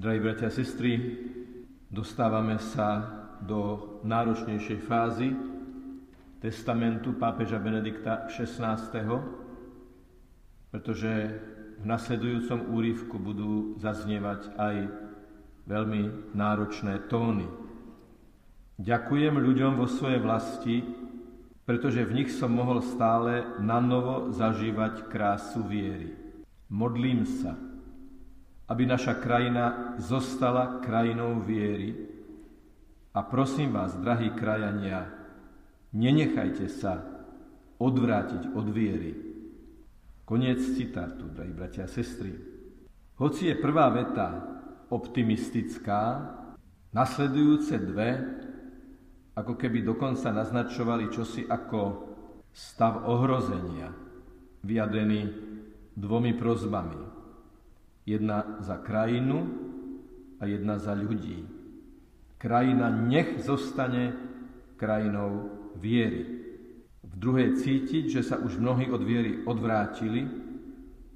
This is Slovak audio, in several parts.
Drahí bratia a sestry, dostávame sa do náročnejšej fázy testamentu pápeža Benedikta XVI, pretože v nasledujúcom úrivku budú zaznievať aj veľmi náročné tóny. Ďakujem ľuďom vo svojej vlasti, pretože v nich som mohol stále na novo zažívať krásu viery. Modlím sa, aby naša krajina zostala krajinou viery a prosím vás, drahí krajania, nenechajte sa odvrátiť od viery. Koniec citátu, drahí bratia a sestry. Hoci je prvá veta optimistická, nasledujúce dve ako keby dokonca naznačovali čosi ako stav ohrozenia, vyjadrený dvomi prozbami. Jedna za krajinu a jedna za ľudí. Krajina nech zostane krajinou viery. V druhej cítiť, že sa už mnohí od viery odvrátili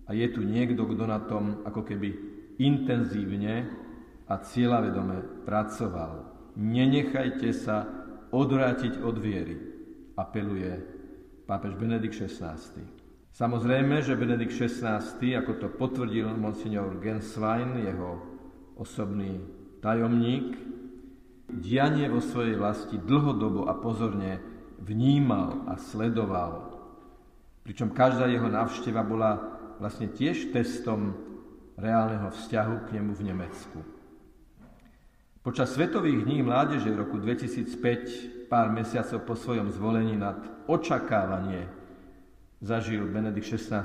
a je tu niekto, kto na tom ako keby intenzívne a cieľavedome pracoval. Nenechajte sa odvrátiť od viery, apeluje pápež Benedikt XVI. Samozrejme, že Benedikt XVI, ako to potvrdil monsignor Genswein, jeho osobný tajomník, dianie vo svojej vlasti dlhodobo a pozorne vnímal a sledoval. Pričom každá jeho návšteva bola vlastne tiež testom reálneho vzťahu k nemu v Nemecku. Počas Svetových dní mládeže v roku 2005, pár mesiacov po svojom zvolení nad očakávanie zažil Benedikt XVI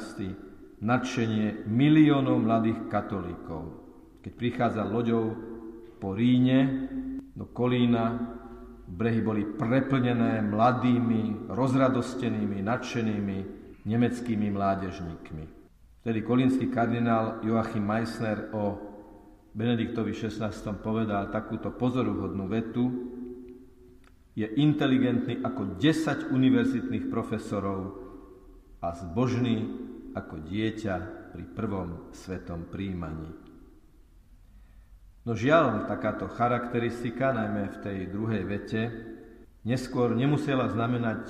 nadšenie miliónov mladých katolíkov, keď prichádzal loďou po Ríne do Kolína, brehy boli preplnené mladými, rozradostenými, nadšenými nemeckými mládežníkmi. Vtedy kolínsky kardinál Joachim Meissner o Benediktovi XVI povedal takúto pozoruhodnú vetu, je inteligentný ako 10 univerzitných profesorov a zbožný ako dieťa pri prvom svetom príjmaní. No žiaľ, takáto charakteristika, najmä v tej druhej vete, neskôr nemusela znamenať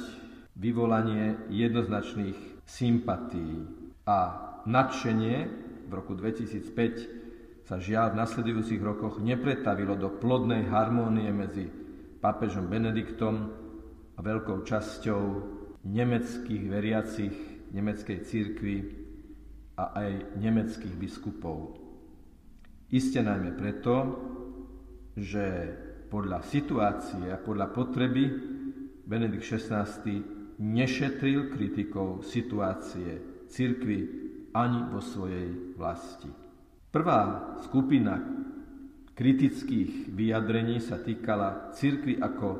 vyvolanie jednoznačných sympatí a nadšenie v roku 2005 sa žiaľ v nasledujúcich rokoch nepretavilo do plodnej harmónie medzi pápežom Benediktom a veľkou časťou nemeckých veriacich nemeckej církvy a aj nemeckých biskupov. Isté najmä preto, že podľa situácie a podľa potreby Benedikt XVI nešetril kritikou situácie církvy ani vo svojej vlasti. Prvá skupina kritických vyjadrení sa týkala církvy ako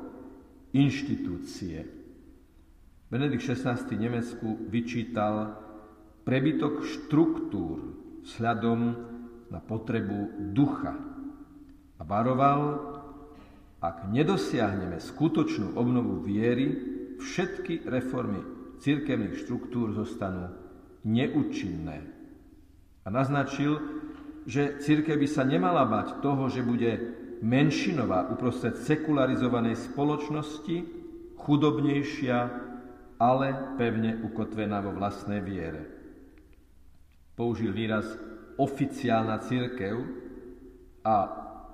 inštitúcie, Benedikt XVI Nemecku vyčítal prebytok štruktúr vzhľadom na potrebu ducha a varoval, ak nedosiahneme skutočnú obnovu viery, všetky reformy cirkevných štruktúr zostanú neúčinné. A naznačil, že církev by sa nemala bať toho, že bude menšinová uprostred sekularizovanej spoločnosti, chudobnejšia ale pevne ukotvená vo vlastnej viere. Použil výraz oficiálna církev a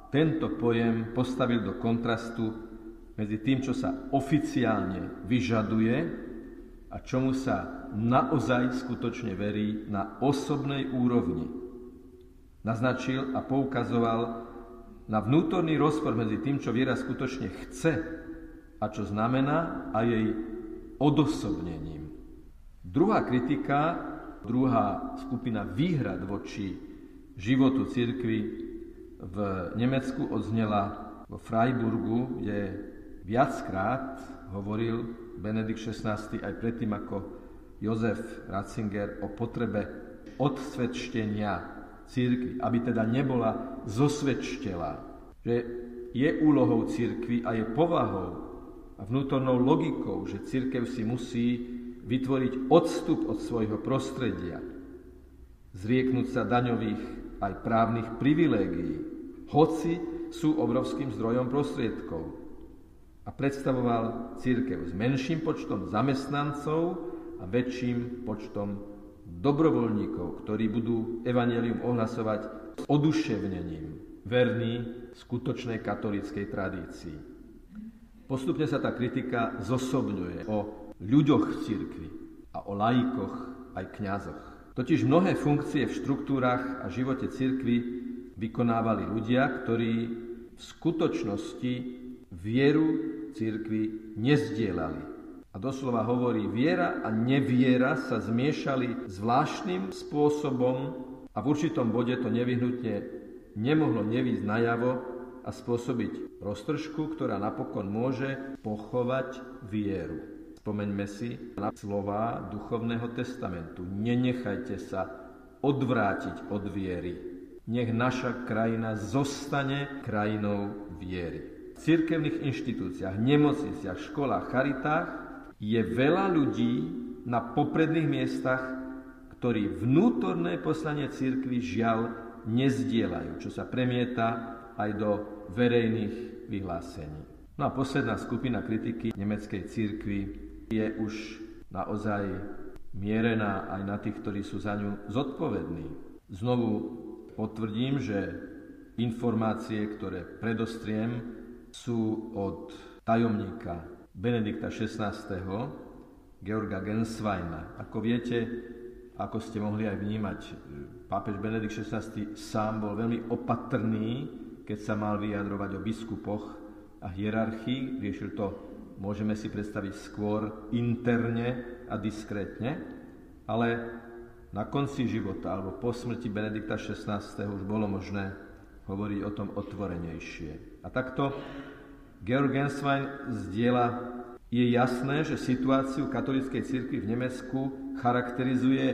tento pojem postavil do kontrastu medzi tým, čo sa oficiálne vyžaduje a čomu sa naozaj skutočne verí na osobnej úrovni. Naznačil a poukazoval na vnútorný rozpor medzi tým, čo viera skutočne chce a čo znamená a jej odosobnením. Druhá kritika, druhá skupina výhrad voči životu cirkvy v Nemecku odznela vo Freiburgu, kde viackrát hovoril Benedikt XVI aj predtým ako Jozef Ratzinger o potrebe odsvedčenia církvy, aby teda nebola zosvedčtela, že je úlohou církvy a je povahou a vnútornou logikou, že církev si musí vytvoriť odstup od svojho prostredia, zrieknúť sa daňových aj právnych privilégií, hoci sú obrovským zdrojom prostriedkov. A predstavoval církev s menším počtom zamestnancov a väčším počtom dobrovoľníkov, ktorí budú evanelium ohlasovať s oduševnením, verný skutočnej katolíckej tradícii. Postupne sa tá kritika zosobňuje o ľuďoch v cirkvi a o laikoch aj kňazoch. Totiž mnohé funkcie v štruktúrach a živote cirkvi vykonávali ľudia, ktorí v skutočnosti vieru cirkvi nezdielali. A doslova hovorí, viera a neviera sa zmiešali zvláštnym spôsobom a v určitom bode to nevyhnutne nemohlo nevísť najavo a spôsobiť roztržku, ktorá napokon môže pochovať vieru. Spomeňme si na slova duchovného testamentu. Nenechajte sa odvrátiť od viery. Nech naša krajina zostane krajinou viery. V cirkevných inštitúciách, nemocniciach, školách, charitách je veľa ľudí na popredných miestach, ktorí vnútorné poslanie cirkvy žiaľ nezdielajú, čo sa premieta aj do verejných vyhlásení. No a posledná skupina kritiky nemeckej cirkvi je už naozaj mierená aj na tých, ktorí sú za ňu zodpovední. Znovu potvrdím, že informácie, ktoré predostriem, sú od tajomníka Benedikta XVI. Georga Gensweina. Ako viete, ako ste mohli aj vnímať, pápež Benedikt XVI sám bol veľmi opatrný, keď sa mal vyjadrovať o biskupoch a hierarchii. Riešil to môžeme si predstaviť skôr interne a diskrétne, ale na konci života alebo po smrti Benedikta XVI. už bolo možné hovoriť o tom otvorenejšie. A takto Georg Genswein zdieľa, je jasné, že situáciu katolíckej cirkvi v Nemecku charakterizuje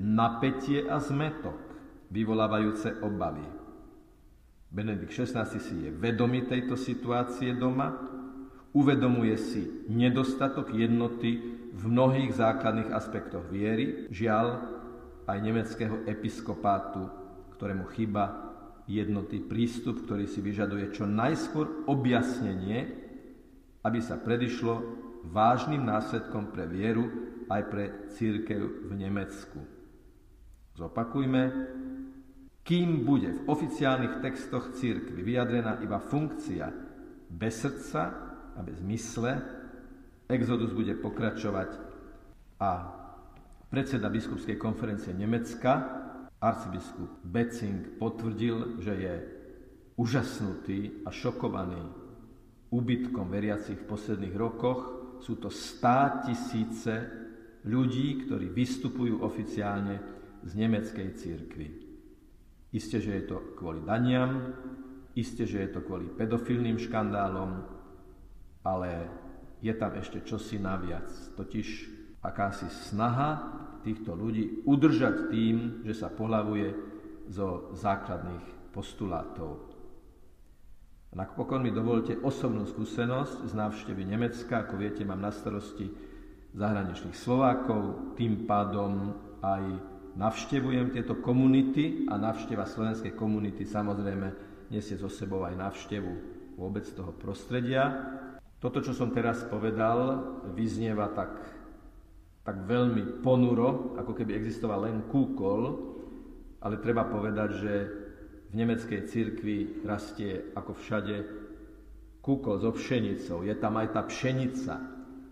napätie a zmetok, vyvolávajúce obavy. Benedikt XVI si je vedomý tejto situácie doma Uvedomuje si nedostatok jednoty v mnohých základných aspektoch viery, žiaľ aj nemeckého episkopátu, ktorému chyba jednoty prístup, ktorý si vyžaduje čo najskôr objasnenie, aby sa predišlo vážnym následkom pre vieru aj pre církev v Nemecku. Zopakujme, kým bude v oficiálnych textoch církvy vyjadrená iba funkcia bez srdca, a bez mysle. Exodus bude pokračovať a predseda biskupskej konferencie Nemecka, arcibiskup Becing, potvrdil, že je úžasnutý a šokovaný úbytkom veriacich v posledných rokoch. Sú to stá tisíce ľudí, ktorí vystupujú oficiálne z nemeckej církvy. Isté, že je to kvôli daniam, isté, že je to kvôli pedofilným škandálom, ale je tam ešte čosi naviac, totiž akási snaha týchto ľudí udržať tým, že sa pohlavuje zo základných postulátov. Napokon mi dovolte osobnú skúsenosť z návštevy Nemecka. Ako viete, mám na starosti zahraničných Slovákov, tým pádom aj navštevujem tieto komunity a navšteva slovenskej komunity samozrejme nesie zo sebou aj navštevu vôbec toho prostredia. Toto, čo som teraz povedal, vyznieva tak, tak veľmi ponuro, ako keby existoval len kúkol, ale treba povedať, že v nemeckej cirkvi rastie ako všade kúkol so pšenicou. Je tam aj tá pšenica,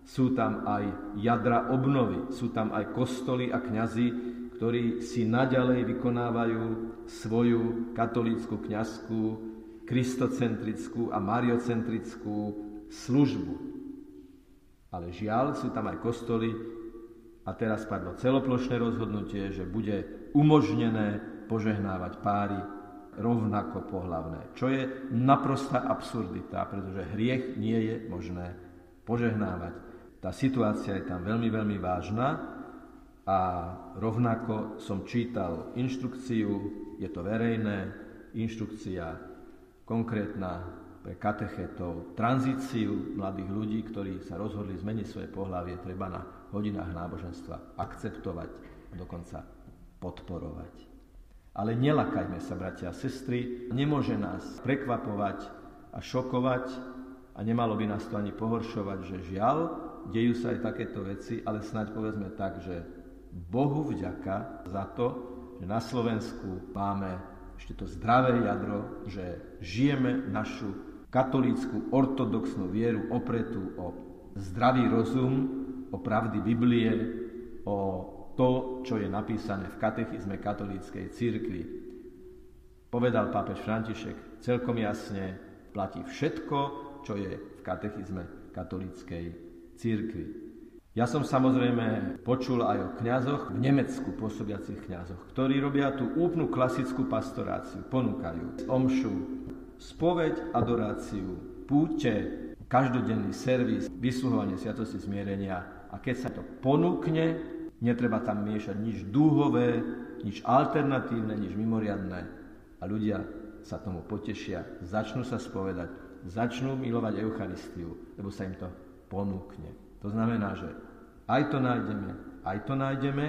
sú tam aj jadra obnovy, sú tam aj kostoly a kňazi, ktorí si naďalej vykonávajú svoju katolícku kňazskú, kristocentrickú a mariocentrickú službu. Ale žiaľ, sú tam aj kostoly a teraz padlo celoplošné rozhodnutie, že bude umožnené požehnávať páry rovnako pohlavné, čo je naprostá absurdita, pretože hriech nie je možné požehnávať. Tá situácia je tam veľmi, veľmi vážna a rovnako som čítal inštrukciu, je to verejné, inštrukcia konkrétna pre katechetov, tranzíciu mladých ľudí, ktorí sa rozhodli zmeniť svoje pohľavie, treba na hodinách náboženstva akceptovať dokonca podporovať. Ale nelakajme sa, bratia a sestry, nemôže nás prekvapovať a šokovať a nemalo by nás to ani pohoršovať, že žiaľ, dejú sa aj takéto veci, ale snáď povedzme tak, že Bohu vďaka za to, že na Slovensku máme ešte to zdravé jadro, že žijeme našu katolícku ortodoxnú vieru opretú o zdravý rozum, o pravdy Biblie, o to, čo je napísané v katechizme katolíckej církvy. Povedal pápež František celkom jasne, platí všetko, čo je v katechizme katolíckej církvy. Ja som samozrejme počul aj o kňazoch v Nemecku pôsobiacich kňazoch, ktorí robia tú úplnú klasickú pastoráciu, ponúkajú omšu, spoveď, adoráciu, púte, každodenný servis, vysluhovanie sviatosti zmierenia a keď sa to ponúkne, Netreba tam miešať nič dúhové, nič alternatívne, nič mimoriadné. A ľudia sa tomu potešia, začnú sa spovedať, začnú milovať Eucharistiu, lebo sa im to ponúkne. To znamená, že aj to nájdeme, aj to nájdeme.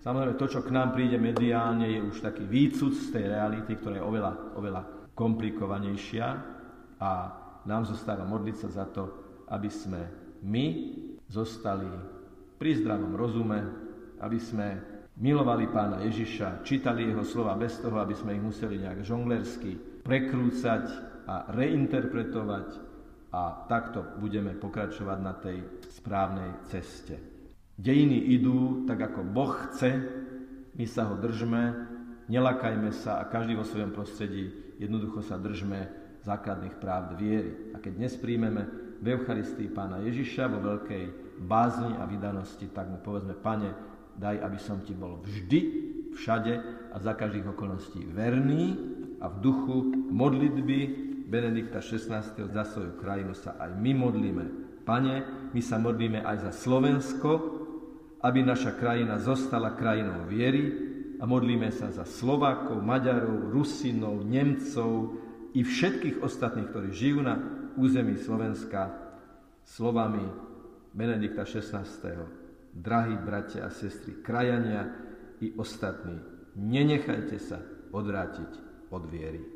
Samozrejme, to, čo k nám príde mediálne, je už taký výcud z tej reality, ktorá je oveľa, oveľa komplikovanejšia a nám zostáva modliť sa za to, aby sme my zostali pri zdravom rozume, aby sme milovali pána Ježiša, čítali jeho slova bez toho, aby sme ich museli nejak žonglersky prekrúcať a reinterpretovať a takto budeme pokračovať na tej správnej ceste. Dejiny idú tak, ako Boh chce, my sa ho držme, nelakajme sa a každý vo svojom prostredí jednoducho sa držme základných práv viery. A keď dnes príjmeme v Eucharistii pána Ježiša vo veľkej bázni a vydanosti, tak mu povedzme, pane, daj, aby som ti bol vždy, všade a za každých okolností verný a v duchu modlitby Benedikta XVI. za svoju krajinu sa aj my modlíme. Pane, my sa modlíme aj za Slovensko, aby naša krajina zostala krajinou viery a modlíme sa za Slovákov, Maďarov, Rusinov, Nemcov i všetkých ostatných, ktorí žijú na území Slovenska slovami Benedikta XVI. Drahí bratia a sestry, krajania i ostatní, nenechajte sa odvrátiť od viery.